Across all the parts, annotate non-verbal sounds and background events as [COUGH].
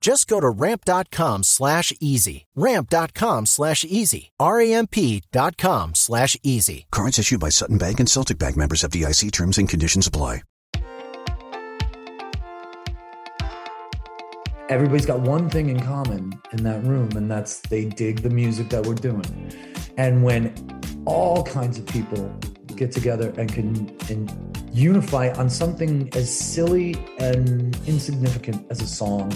Just go to ramp.com slash easy. Ramp.com slash easy. R-A-M-P dot com slash easy. Cards issued by Sutton Bank and Celtic Bank members FDIC terms and conditions apply. Everybody's got one thing in common in that room, and that's they dig the music that we're doing. And when all kinds of people get together and can and unify on something as silly and insignificant as a song,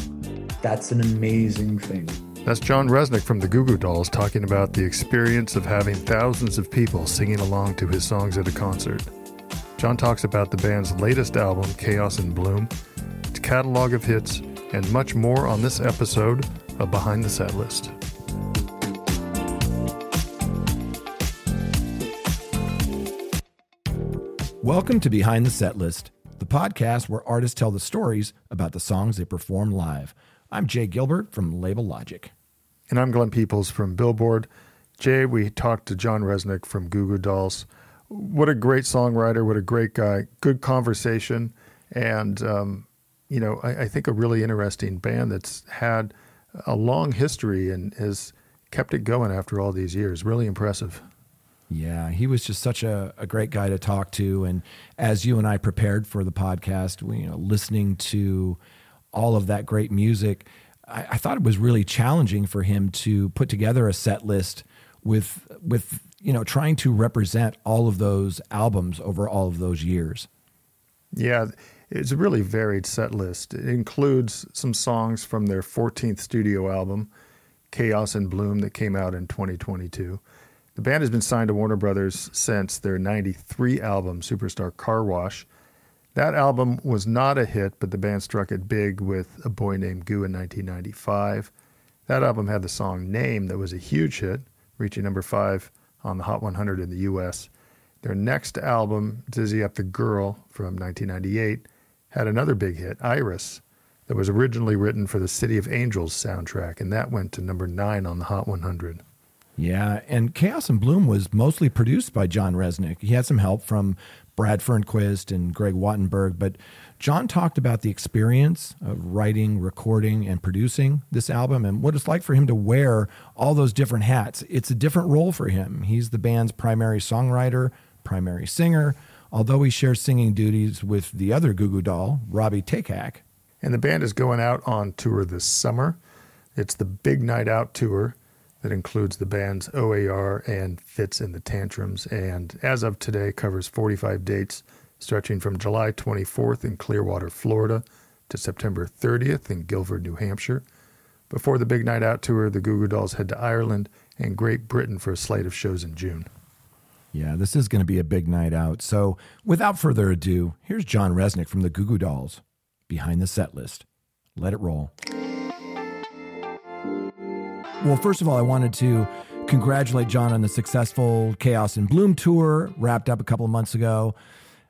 that's an amazing thing. That's John Rzeznik from the Goo Goo Dolls talking about the experience of having thousands of people singing along to his songs at a concert. John talks about the band's latest album, Chaos in Bloom, its catalog of hits, and much more on this episode of Behind the Set Welcome to Behind the Set List, the podcast where artists tell the stories about the songs they perform live. I'm Jay Gilbert from Label Logic. And I'm Glenn Peoples from Billboard. Jay, we talked to John Rzeznik from Goo Goo Dolls. What a great songwriter, what a great guy. Good conversation, and, um, you know, I, I think a really interesting band that's had a long history and has kept it going after all these years. Really impressive. Yeah, he was just such a, a great guy to talk to. And as you and I prepared for the podcast, we, you know, listening to all of that great music, I, I, thought it was really challenging for him to put together a set list with with you know trying to represent all of those albums over all of those years. Yeah, it's a really varied set list. It includes some songs from their 14th studio album, Chaos in Bloom, that came out in 2022. The band has been signed to Warner Brothers since their 93 album, Superstar Car Wash. That album was not a hit, but the band struck it big with A Boy Named Goo in 1995. That album had the song Name, that was a huge hit, reaching number five on the Hot 100 in the US. Their next album, Dizzy Up the Girl from 1998, had another big hit, Iris, that was originally written for the City of Angels soundtrack, and that went to number nine on the Hot 100. Yeah, and Chaos in Bloom was mostly produced by John Rzeznik. He had some help from Brad Fernquist and Greg Wattenberg, but John talked about the experience of writing, recording, and producing this album and what it's like for him to wear all those different hats. It's a different role for him. He's the band's primary songwriter, primary singer, although he shares singing duties with the other Goo Goo doll, Robbie Takac. And the band is going out on tour this summer. It's the Big Night Out tour that includes the band's OAR and Fitz and the Tantrums, and as of today covers 45 dates stretching from July 24th in Clearwater, Florida to September 30th in Gilford, New Hampshire. Before the Big Night Out tour, the Goo Goo Dolls head to Ireland and Great Britain for a slate of shows in June. Yeah, this is going to be a big night out. So, without further ado, here's John Rzeznik from the Goo Goo Dolls behind the set list. Let it roll. Well, first of all, I wanted to congratulate John on the successful Chaos in Bloom tour, wrapped up a couple of months ago.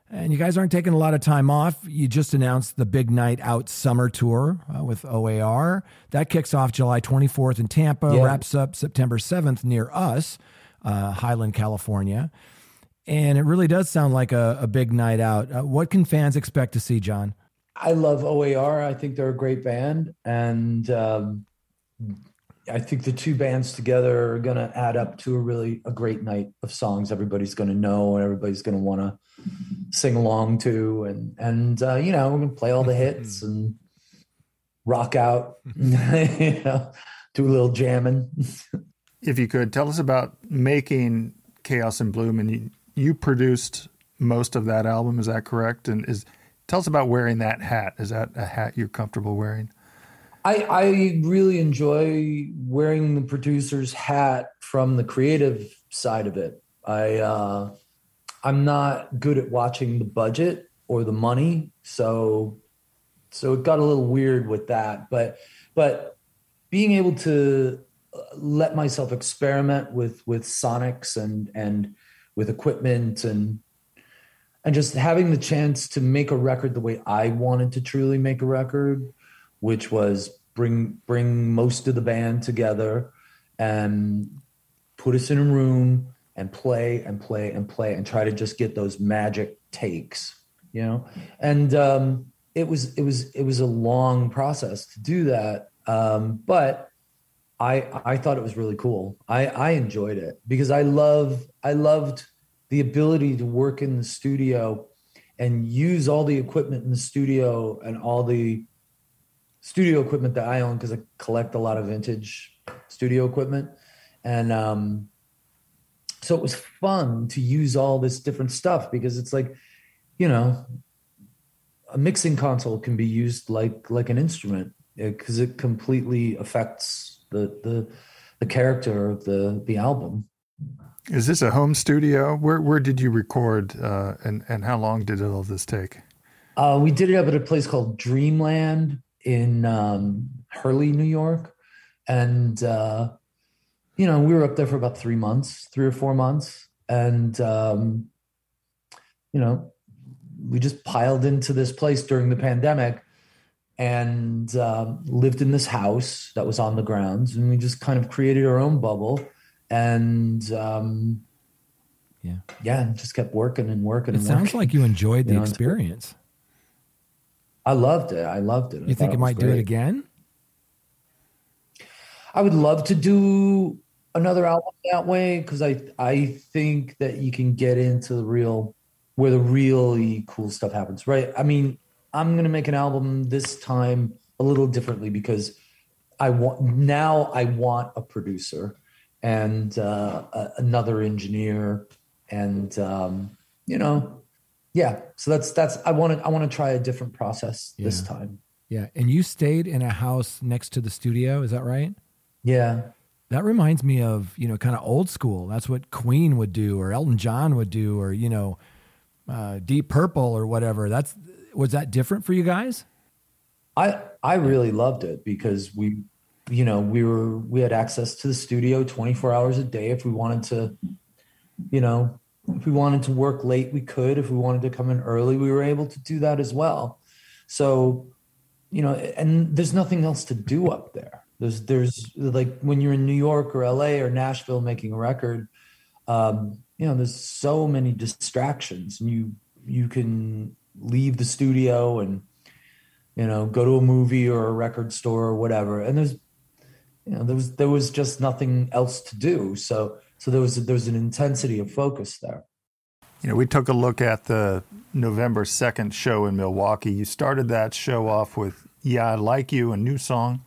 And you guys aren't taking a lot of time off. You just announced the Big Night Out Summer Tour uh, with OAR. That kicks off July 24th in Tampa, yeah. wraps up September 7th near us, uh, Highland, California. and it really does sound like a, a big night out. Uh, what can fans expect to see, John? I love OAR. I think they're a great band, and um, I think the two bands together are going to add up to a really a great night of songs. Everybody's going to know, and everybody's going to want to sing along to, and and uh, you know we're going to play all the [LAUGHS] hits and rock out, [LAUGHS] you know, do a little jamming. [LAUGHS] if you could tell us about making Chaos in Bloom, and you, you produced most of that album. Is that correct? And is tell us about wearing that hat. Is that a hat you're comfortable wearing? I, I really enjoy wearing the producer's hat from the creative side of it. I uh, I'm not good at watching the budget or the money, so so it got a little weird with that. But but being able to uh, let myself experiment with with sonics and and with equipment and and just having the chance to make a record the way I wanted to truly make a record which was bring bring most of the band together and put us in a room and play and play and play and try to just get those magic takes, you know. And um, it was it was it was a long process to do that, um, but I I thought it was really cool. I I enjoyed it because I love I loved the ability to work in the studio and use all the equipment in the studio and all the studio equipment that I own because I collect a lot of vintage studio equipment. And um, so it was fun to use all this different stuff because it's like, you know, a mixing console can be used like like an instrument because it, it completely affects the the the character of the the album. Is this a home studio? Where where did you record, uh, and and how long did all this take? Uh, we did it up at a place called Dreamland in um, Hurley, New York, and uh, you know we were up there for about three months, three or four months, and um, you know we just piled into this place during the pandemic and um, lived in this house that was on the grounds, and we just kind of created our own bubble, and um, yeah, yeah, just kept working and working. It and sounds working. like you enjoyed the You know, experience. I loved it. I loved it. I You think you might do it again? I would love to do another album that way because I I think that you can get into the real where the really cool stuff happens, right? I mean, I'm gonna make an album this time a little differently because I want now I want a producer and uh, a, another engineer and um, you know yeah so that's that's I want to I want to try a different process this time Yeah. And you stayed in a house next to the studio, is that right? yeah That reminds me of, you know, kind of old school. That's what Queen would do or Elton John would do or, you know, uh, Deep Purple or whatever. That's was that different for you guys? I I really loved it because we, you know, we were we had access to the studio 24 hours a day. If we wanted to, you know, if we wanted to work late, we could. If we wanted to come in early, we were able to do that as well. So, you know, and there's nothing else to do up there. There's there's like when you're in New York or LA or Nashville making a record, um, you know, there's so many distractions, and you you can leave the studio and you know go to a movie or a record store or whatever and there's you know there was there was just nothing else to do so so there was there was an intensity of focus there You know, we took a look at the November 2nd show in Milwaukee. You started that show off with Yeah, I Like You, a new song,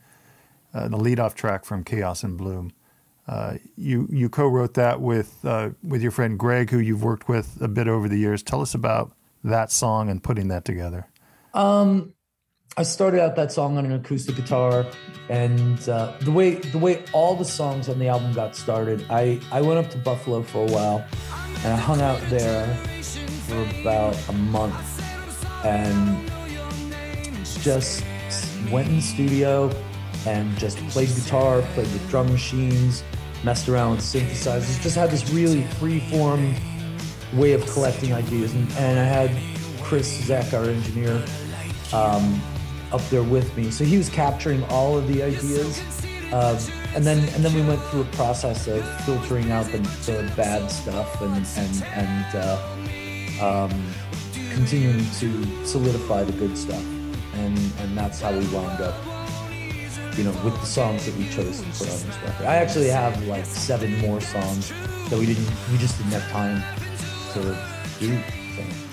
uh, the lead-off track from Chaos in Bloom. Uh, you you co-wrote that with uh, with your friend Greg, who you've worked with a bit over the years. Tell us about that song and putting that together. um i started out that song on an acoustic guitar and uh, the way the way all the songs on the album got started i i went up to buffalo for a while and i hung out there for about a month and just went in the studio and just played guitar, played with drum machines, messed around with synthesizers, just had this really free form way of collecting ideas. And, and I had Chris Zeck, our engineer, um, up there with me. So he was capturing all of the ideas. um, and then and then we went through a process of filtering out the, the bad stuff and and and uh, um, continuing to solidify the good stuff, and and that's how we wound up, you know, with the songs that we chose to put on this record. I actually have like seven more songs that we didn't we just didn't have time to do. So.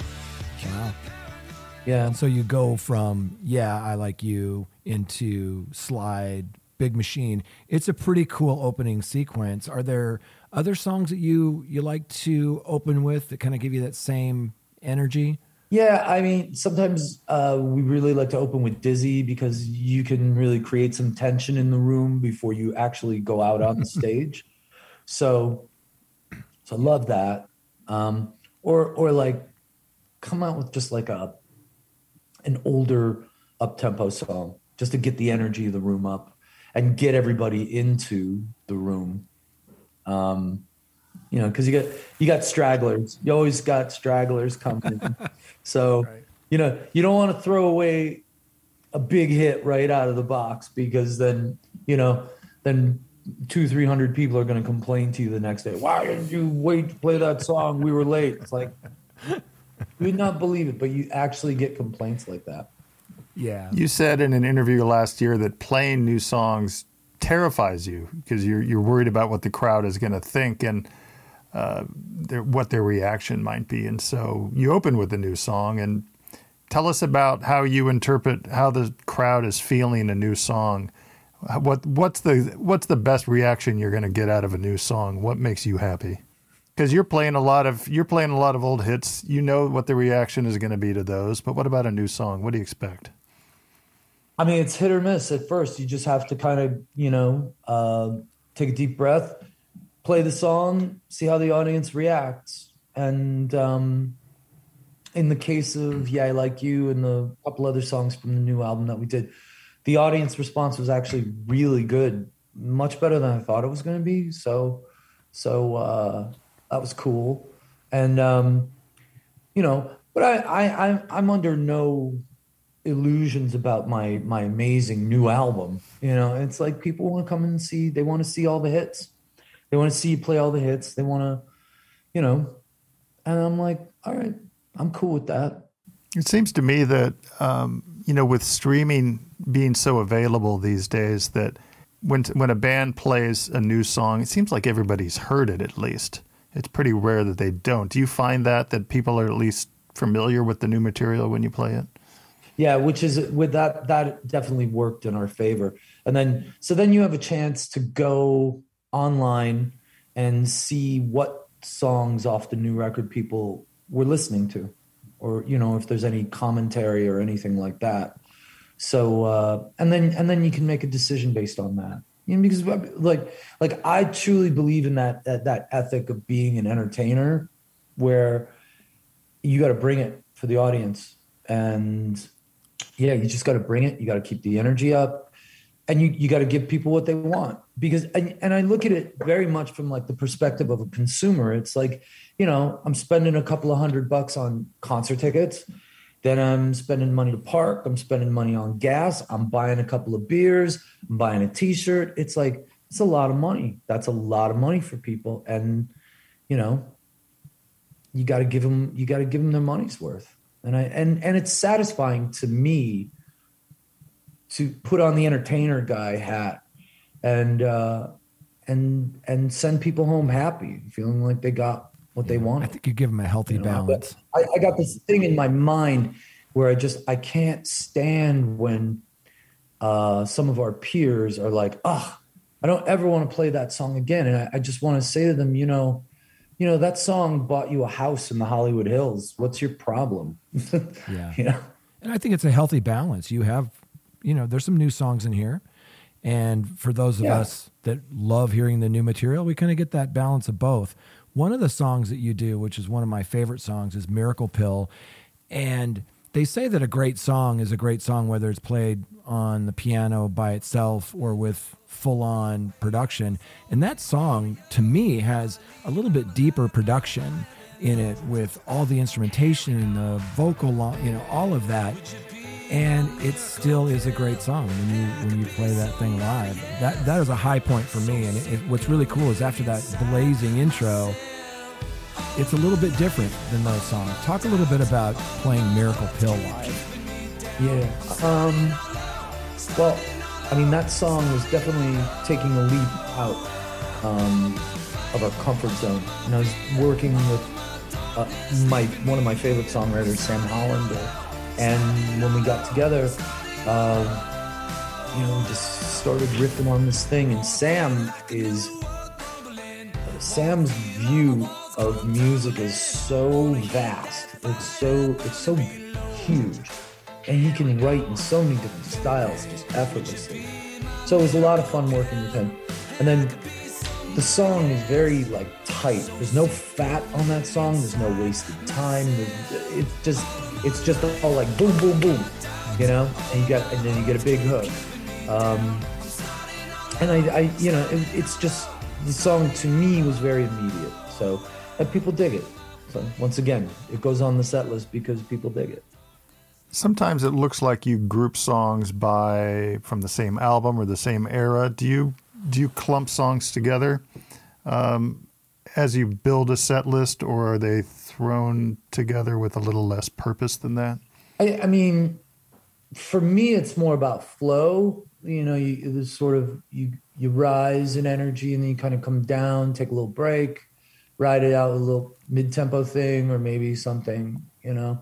Wow. Yeah. And so you go from yeah, I like you into slide, big machine. It's a pretty cool opening sequence. Are there other songs that you you like to open with that kind of give you that same energy? Yeah, I mean, sometimes uh, we really like to open with Dizzy because you can really create some tension in the room before you actually go out on the [LAUGHS] stage. So, so I love that. Um, or, or like, come out with just like a an older up tempo song just to get the energy of the room up and get everybody into the room. Um, you know, because you got you got stragglers. You always got stragglers coming. [LAUGHS] so right. you know, you don't want to throw away a big hit right out of the box because then you know, then two three hundred people are going to complain to you the next day. Why didn't you wait to play that song? We were late. It's like you would not believe it, but you actually get complaints like that. Yeah. You said in an interview last year that playing new songs terrifies you because you're you're worried about what the crowd is going to think and uh, their, what their reaction might be. And so you open with a new song and tell us about how you interpret how the crowd is feeling a new song. What what's the what's the best reaction you're going to get out of a new song? What makes you happy? Because you're playing a lot of you're playing a lot of old hits. You know what the reaction is going to be to those. But what about a new song? What do you expect? I mean, it's hit or miss at first. You just have to kind of you know uh, take a deep breath, play the song, see how the audience reacts. And um, in the case of Yeah, I Like You and the couple other songs from the new album that we did, the audience response was actually really good, much better than I thought it was going to be. So, so uh, that was cool. And um, you know, but I, I, I'm, I'm under no illusions about my my amazing new album. You know, it's like people want to come and see. They want to see all the hits. They want to see you play all the hits. They want to, you know, and I'm like, all right, I'm cool with that. It seems to me that, um, you know, with streaming being so available these days, that when when a band plays a new song, it seems like everybody's heard it at least. It's pretty rare that they don't. Do you find that that people are at least familiar with the new material when you play it? Yeah, which is with that that definitely worked in our favor. And then so then you have a chance to go online and see what songs off the new record people were listening to or you know if there's any commentary or anything like that so uh and then and then you can make a decision based on that you know because like like i truly believe in that that, that ethic of being an entertainer where you got to bring it for the audience. And yeah you just got to bring it. You got to keep the energy up. And you, you got to give people what they want. Because and, and i look at it very much from like the perspective of a consumer. It's like you know i'm spending a couple of hundred bucks on concert tickets then i'm spending money to park i'm spending money on gas i'm buying a couple of beers i'm buying a t-shirt. It's like it's a lot of money. That's a lot of money for people. And you know you got to give them you got to give them their money's worth. And i and and it's satisfying to me to put on the entertainer guy hat and uh, and and send people home happy, feeling like they got what they want. I think you give them a healthy you know, balance. I, I, got this thing in my mind where I just I can't stand when uh, some of our peers are like, "Oh, I don't ever want to play that song again," and I, I just want to say to them, you know. You know that song bought you a house in the Hollywood Hills. What's your problem? [LAUGHS] yeah, you know. And I think it's a healthy balance. You have you know, there's some new songs in here. And for those of yeah. us that love hearing the new material, we kind of get that balance of both. One of the songs that you do, which is one of my favorite songs, is Miracle Pill. And they say that a great song is a great song, whether it's played on the piano by itself or with full on production. And that song, to me, has a little bit deeper production in it with all the instrumentation and the vocal, you know, all of that and it still is a great song when you when you play that thing live. That that is a high point for me. And it, it, what's really cool is after that blazing intro, it's a little bit different than those songs. Talk a little bit about playing Miracle Pill live. Yeah. Um, well, I mean, that song was definitely taking a leap out um, of our comfort zone. And I was working with uh, my one of my favorite songwriters, Sam Hollander and when we got together, uh, you know, just started riffing on this thing. And Sam is Sam's view of music is so vast. It's so it's so huge, and he can write in so many different styles just effortlessly. So it was a lot of fun working with him. And then the song is very like tight. There's no fat on that song. There's no wasted time. It's just it's just all like boom, boom, boom, you know. And you got and then you get a big hook. Um, and I, I you know, it, it's just the song to me was very immediate. So and people dig it. So once again, it goes on the set list because people dig it. Sometimes it looks like you group songs by from the same album or the same era. Do you do you clump songs together um, as you build a set list, or are they thrown together with a little less purpose than that? I, I mean, for me, it's more about flow. You know, you there's sort of you you rise in energy and then you kind of come down, take a little break, ride it out a little mid tempo thing or maybe something, you know,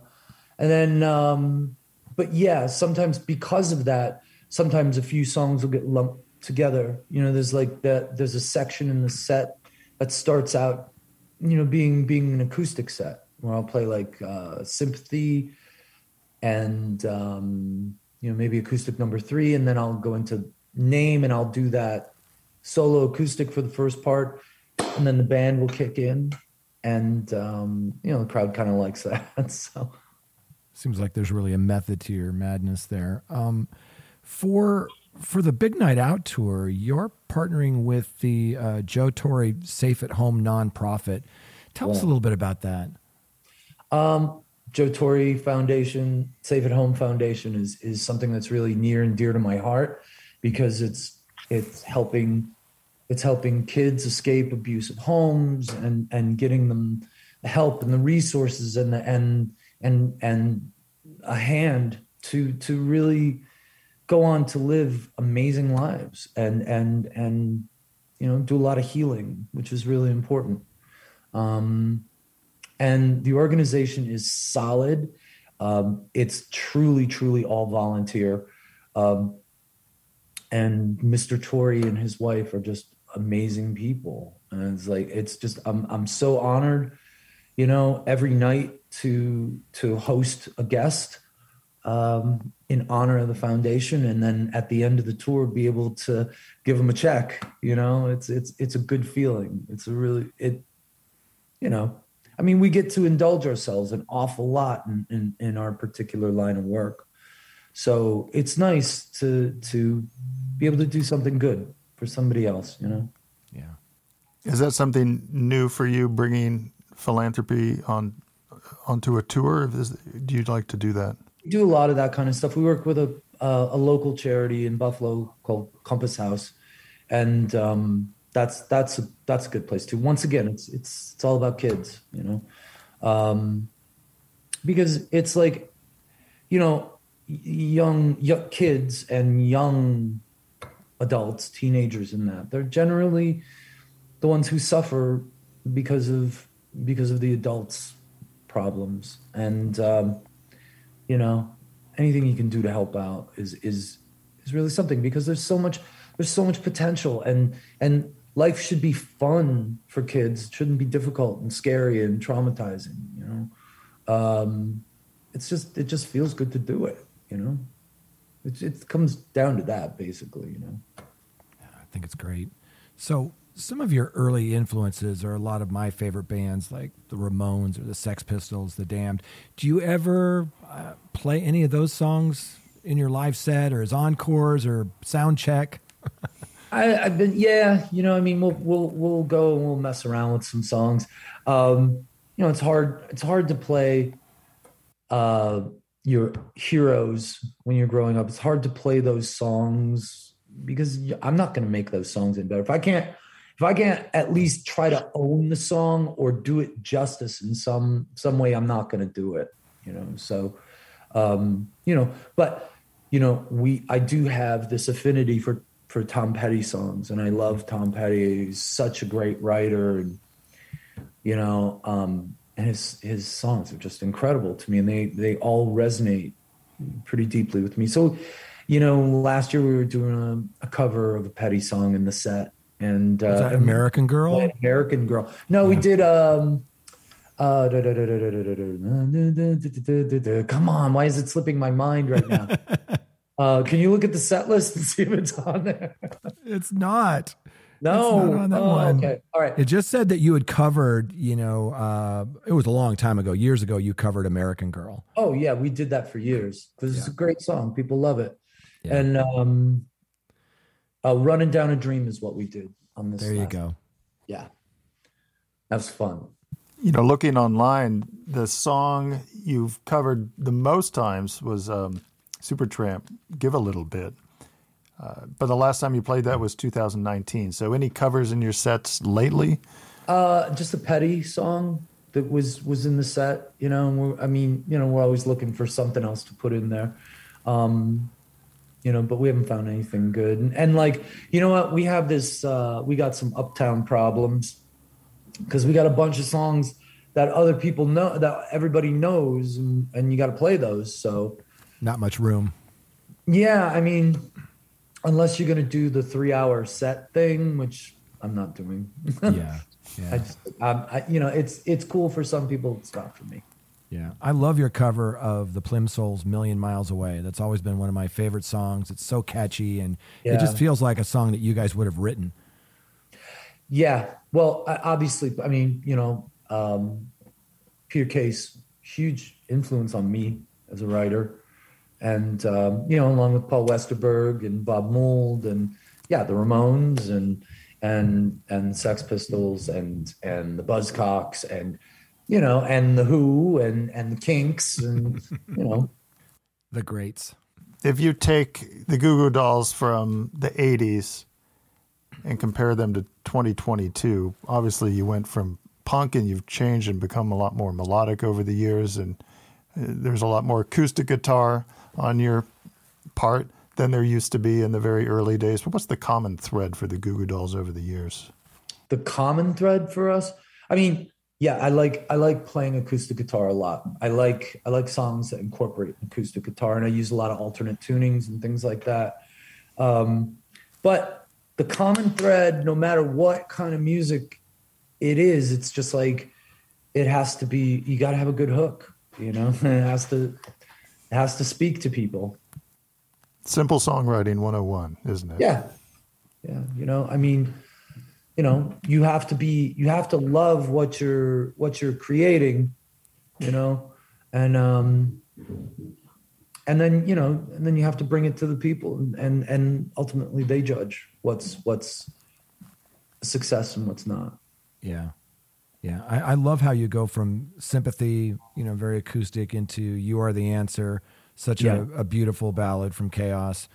and then. um but yeah, sometimes because of that, sometimes a few songs will get lumped together. You know, there's like that. There's a section in the set that starts out, you know, being being an acoustic set where I'll play like uh, sympathy and um, you know maybe acoustic number three, and then I'll go into name and I'll do that solo acoustic for the first part, and then the band will kick in, and um, you know the crowd kind of likes [LAUGHS] that. so seems like there's really a method to your madness there. Um, for for the Big Night Out tour, you're partnering with the uh, Joe Torre Safe at Home nonprofit. Tell yeah. us a little bit about that. Um, Joe Torre Foundation, Safe at Home Foundation, is is something that's really near and dear to my heart because it's it's helping it's helping kids escape abusive homes and and getting them the help and the resources and the and and and a hand to to really go on to live amazing lives and and and you know do a lot of healing which is really important. Um, and the organization is solid. Um, it's truly truly all volunteer. Um, and mr torre and his wife are just amazing people. And it's like it's just i'm, I'm so honored you know every night to to host a guest um, in honor of the foundation and then at the end of the tour be able to give them a check you know? It's it's it's a good feeling. It's a really it you know i mean we get to indulge ourselves an awful lot in in, in our particular line of work. So it's nice to to be able to do something good for somebody else you know? Yeah. Is that something new for you bringing philanthropy on onto a tour? Do you like to do that do a lot of that kind of stuff. We work with a uh, a local charity in Buffalo called Compass House, and um, that's that's a, that's a good place too. Once again, it's it's it's all about kids, you know, um, because it's like, you know, young young kids and young adults, teenagers, in that they're generally the ones who suffer because of because of the adults' problems and. Um, you know, anything you can do to help out is is is really something because there's so much there's so much potential and and life should be fun for kids. It shouldn't be difficult and scary and traumatizing, you know. Um, it's just it just feels good to do it, you know. It, it comes down to that basically, you know. Yeah, I think it's great. So some of your early influences are a lot of my favorite bands like the Ramones or the Sex Pistols, the Damned. Do you ever uh, play any of those songs in your live set or as encores or sound check? [LAUGHS] I, have been, yeah, you know, I mean, we'll we'll we'll go and we'll mess around with some songs. Um, you know, it's hard. It's hard to play, uh, your heroes when you're growing up. It's hard to play those songs because I'm not going to make those songs any better. If I can't, if I can't at least try to own the song or do it justice in some some way, I'm not going to do it. You know, so um, you know, but you know, we I do have this affinity for for Tom Petty songs, and I love Tom Petty. He's such a great writer, and you know, um, and his his songs are just incredible to me, and they they all resonate pretty deeply with me. So, you know, last year we were doing a, a cover of a Petty song in the set, and uh, American Girl. American Girl. No, we did. um uh, come on, why is it slipping my mind right now? Uh, can you look at the set list and see if it's on there? it's not. No, it's not on that oh, one. Okay, all right. It just said that you had covered. You know, uh, it was a long time ago, years ago. You covered "American Girl." Oh yeah, we did that for years because yeah. it's a great song. People love it. Yeah. And um, uh, "Running Down a Dream" is what we did on this. There you go. Yeah, that's fun. You know, looking online, the song you've covered the most times was um, Supertramp, give a little bit. Uh, but the last time you played that was 2019. So any covers in your sets lately? Uh, just a petty song that was was in the set. You know, I mean, you know, we're always looking for something else to put in there. Um, you know, but we haven't found anything good. And, and like, you know what? We have this. Uh, we got some uptown problems because we got a bunch of songs that other people know that everybody knows, and, and you got to play those. So not much room. Yeah, I mean, unless you're going to do the three hour set thing, which I'm not doing. [LAUGHS] yeah, yeah. I just, um, I, you know, it's it's cool for some people. It's not for me. Yeah, I love your cover of the Plimsouls "Million Miles Away." That's always been one of my favorite songs. It's so catchy, and yeah. it just feels like a song that you guys would have written. Yeah, well, obviously, I mean, you know, um, Peter Case, huge influence on me as a writer and um, you know, along with Paul Westerberg and Bob Mould and yeah, the Ramones and and and Sex Pistols and and the Buzzcocks and you know and the Who and and the Kinks and you know [LAUGHS] the greats. If you take the Goo Goo Dolls from the '80s and compare them to 2022, obviously you went from punk and you've changed and become a lot more melodic over the years and uh, there's a lot more acoustic guitar on your part than there used to be in the very early days. But what's the common thread for the Goo Goo Dolls over the years? The common thread for us, I mean, yeah, I like I like playing acoustic guitar a lot. I like I like songs that incorporate acoustic guitar, and I use a lot of alternate tunings and things like that. Um, but the common thread, no matter what kind of music it is, it's just like it has to be. You got to have a good hook, you know. [LAUGHS] it has to it has to speak to people. Simple songwriting 101, isn't it? Yeah. Yeah. You know, I mean, you know, you have to be, you have to love what you're, what you're creating, you know, and, um, and then, you know, and then you have to bring it to the people and, and, ultimately they judge what's, what's success and what's not. Yeah. Yeah, I, I, love how you go from sympathy, you know, very acoustic, into "You Are the Answer," such yeah. a, a, beautiful ballad from Chaos.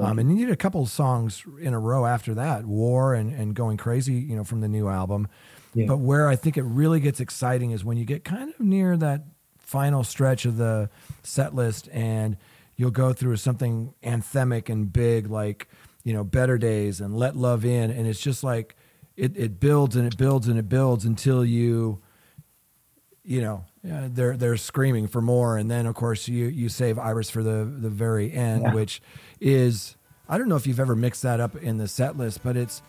Um, and you need a couple of songs in a row after that, "War" and, and "Going Crazy," you know, from the new album. Yeah. But where I think it really gets exciting is when you get kind of near that final stretch of the set list, and you'll go through something anthemic and big, like you know, "Better Days" and "Let Love In," and it's just like it, it builds and it builds and it builds until you you know they're they're screaming for more. And then of course you you save iris for the the very end yeah. which is i don't know if you've ever mixed that up in the set list but it's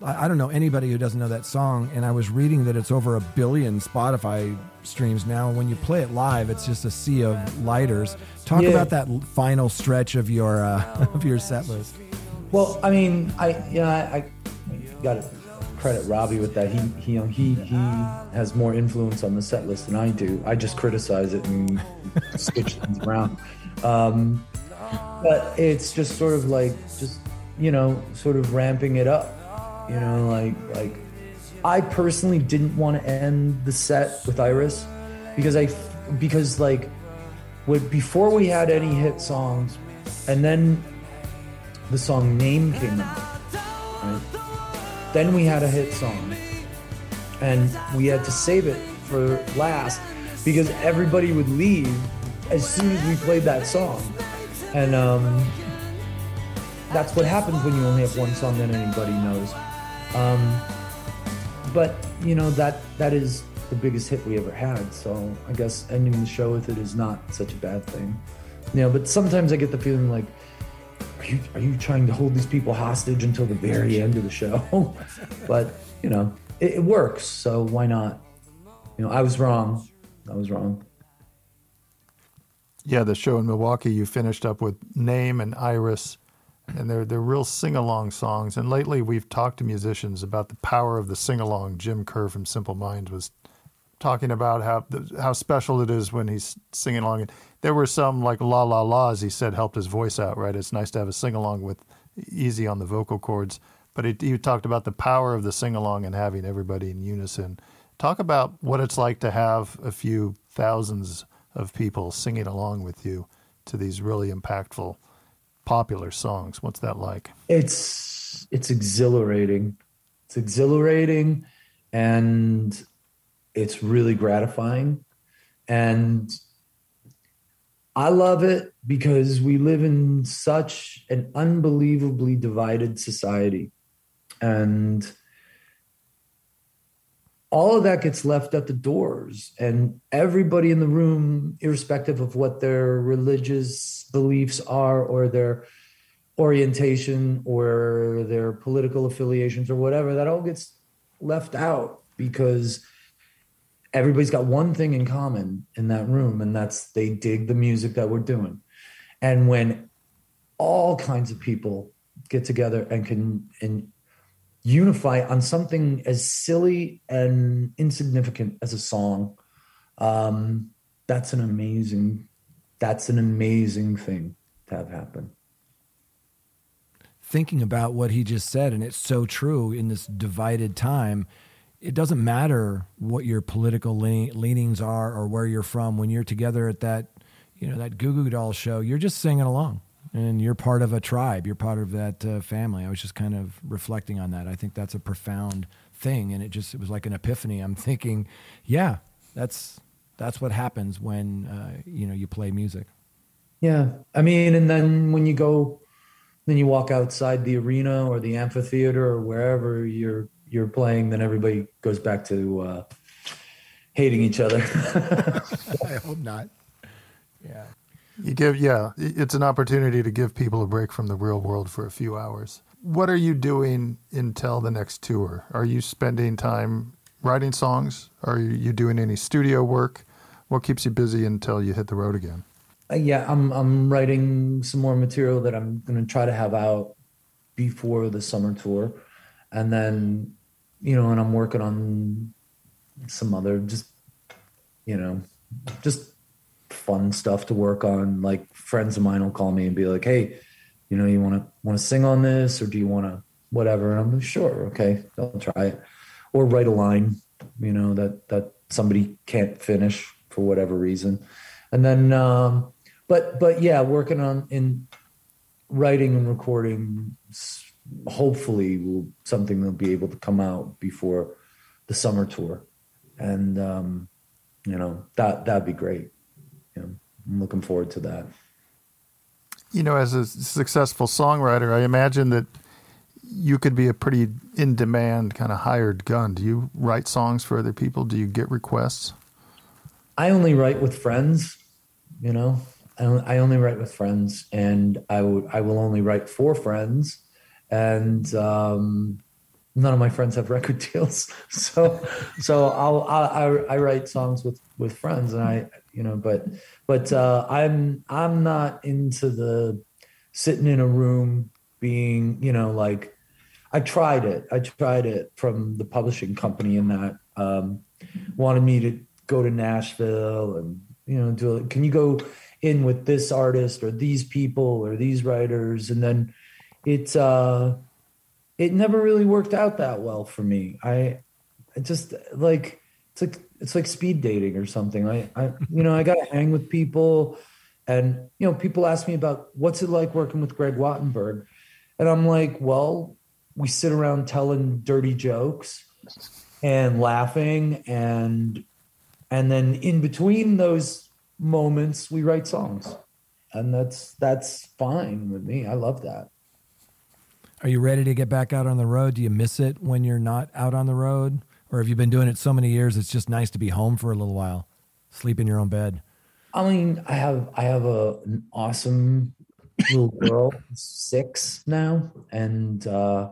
I, I don't know anybody who doesn't know that song. And i was reading that it's over a billion spotify streams now. When you play it live it's just a sea of lighters. Talk yeah. about that final stretch of your uh, [LAUGHS] of your set list. Well i mean i you know i, I got it credit Robbie with that. He he you know, he he has more influence on the set list than I do. I just criticize it and [LAUGHS] switch things around. Um, but it's just sort of like just you know sort of ramping it up. You know, like like I personally didn't want to end the set with Iris because I because like with, before we had any hit songs, and then the song Name came out. Right? Then we had a hit song, and we had to save it for last because everybody would leave as soon as we played that song. And um, that's what happens when you only have one song that anybody knows. Um, but you know that that is the biggest hit we ever had. So I guess ending the show with it is not such a bad thing. You know, but sometimes I get the feeling like, you are you trying to hold these people hostage until the very end of the show? [LAUGHS] but you know, it, it works. So why not? You know, I was wrong. I was wrong. Yeah, the show in Milwaukee, you finished up with Name and Iris and they're they're real sing along songs. And lately, we've talked to musicians about the power of the sing along. Jim Kerr from Simple Minds was talking about how how special it is when he's singing along. And there were some like la la la's he said helped his voice out. Right, it's nice to have a sing along with easy on the vocal cords. But he, he talked about the power of the sing along and having everybody in unison. Talk about what it's like to have a few thousands of people singing along with you to these really impactful popular songs. What's that like? It's it's exhilarating. It's exhilarating and it's really gratifying. And I love it because we live in such an unbelievably divided society. And all of that gets left at the doors and everybody in the room irrespective of what their religious beliefs are or their orientation or their political affiliations or whatever that all gets left out because everybody's got one thing in common in that room and that's they dig the music that we're doing. And when all kinds of people get together and can and unify on something as silly and insignificant as a song um, that's an amazing that's an amazing thing to have happen. Thinking about what he just said and it's so true in this divided time it doesn't matter what your political leanings are or where you're from when you're together at that you know that goo goo doll show you're just singing along and you're part of a tribe. You're part of that uh, family. I was just kind of reflecting on that. I think that's a profound thing, and it just it was like an epiphany. I'm thinking, yeah, that's that's what happens when uh, you know you play music. Yeah, I mean, and then when you go, then you walk outside the arena or the amphitheater or wherever you're you're playing, then everybody goes back to uh, hating each other. [LAUGHS] [LAUGHS] I hope not. Yeah. You give, yeah, it's an opportunity to give people a break from the real world for a few hours. What are you doing until the next tour? Are you spending time writing songs? Are you doing any studio work? What keeps you busy until you hit the road again? Uh, yeah, I'm I'm writing some more material that I'm going to try to have out before the summer tour, and then you know, and I'm working on some other just you know, just fun stuff to work on. Like friends of mine will call me and be like, "Hey, you know, you want to want to sing on this, or do you want to whatever?" And I'm like, "Sure, okay, I'll try it." Or write a line, you know, that that somebody can't finish for whatever reason, and then, um, but but yeah, working on in writing and recording. Hopefully, will something that'll be able to come out before the summer tour, and um, you know that that'd be great. I'm looking forward to that. You know, as a successful songwriter, I imagine that you could be a pretty in demand kind of hired gun. Do you write songs for other people? Do you get requests? I only write with friends, you know. I only write with friends, and I would I will only write for friends, and um, none of my friends have record [LAUGHS] deals, so so I'll I, I write songs with with friends, and I you know, but but uh, I'm I'm not into the sitting in a room being, you know, like I tried it. I tried it from the publishing company and that um, wanted me to go to Nashville and you know do. Can you go in with this artist or these people or these writers? And then it's uh, it never really worked out that well for me. I, just like it's like it's like speed dating or something. I, I you know, I got to hang with people And you know, people ask me about what's it like working with Greg Wattenberg, and I'm like, well, we sit around telling dirty jokes and laughing and and then in between those moments we write songs and that's that's fine with me i love that are you ready to get back out on the road? Do you miss it when you're not out on the road? Or have you been doing it so many years it's just nice to be home for a little while sleep in your own bed? I mean i have i have a, an awesome little girl six now and uh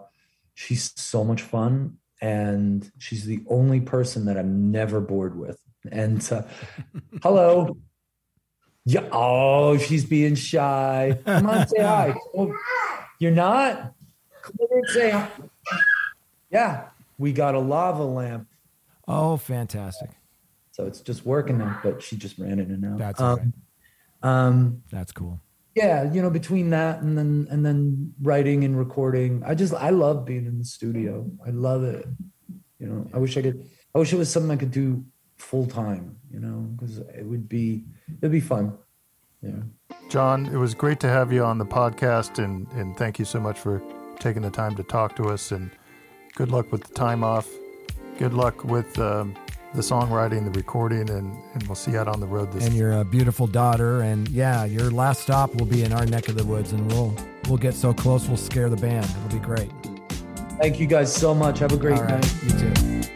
she's so much fun and she's the only person that i'm never bored with. And uh, [LAUGHS] hello. Yeah oh she's being shy. Come on say hi. Oh, [LAUGHS] you're not come over and say hi yeah we got a lava lamp. Oh fantastic. So it's just working now but she just ran in and out. That's um, right. um that's cool. yeah you know between that and then and then writing and recording i just i love being in the studio. I love it. You know i wish i could i wish it was something i could do full time you know because it would be it'd be fun. Yeah. John it was great to have you on the podcast and and thank you so much for taking the time to talk to us and good luck with the time off good luck with um, the songwriting, the recording, and, and we'll see you out on the road this. And your uh, beautiful daughter, and yeah, your last stop will be in our neck of the woods, and we'll we'll get so close we'll scare the band. It'll be great. Thank you guys so much. Have a great right. night. You too.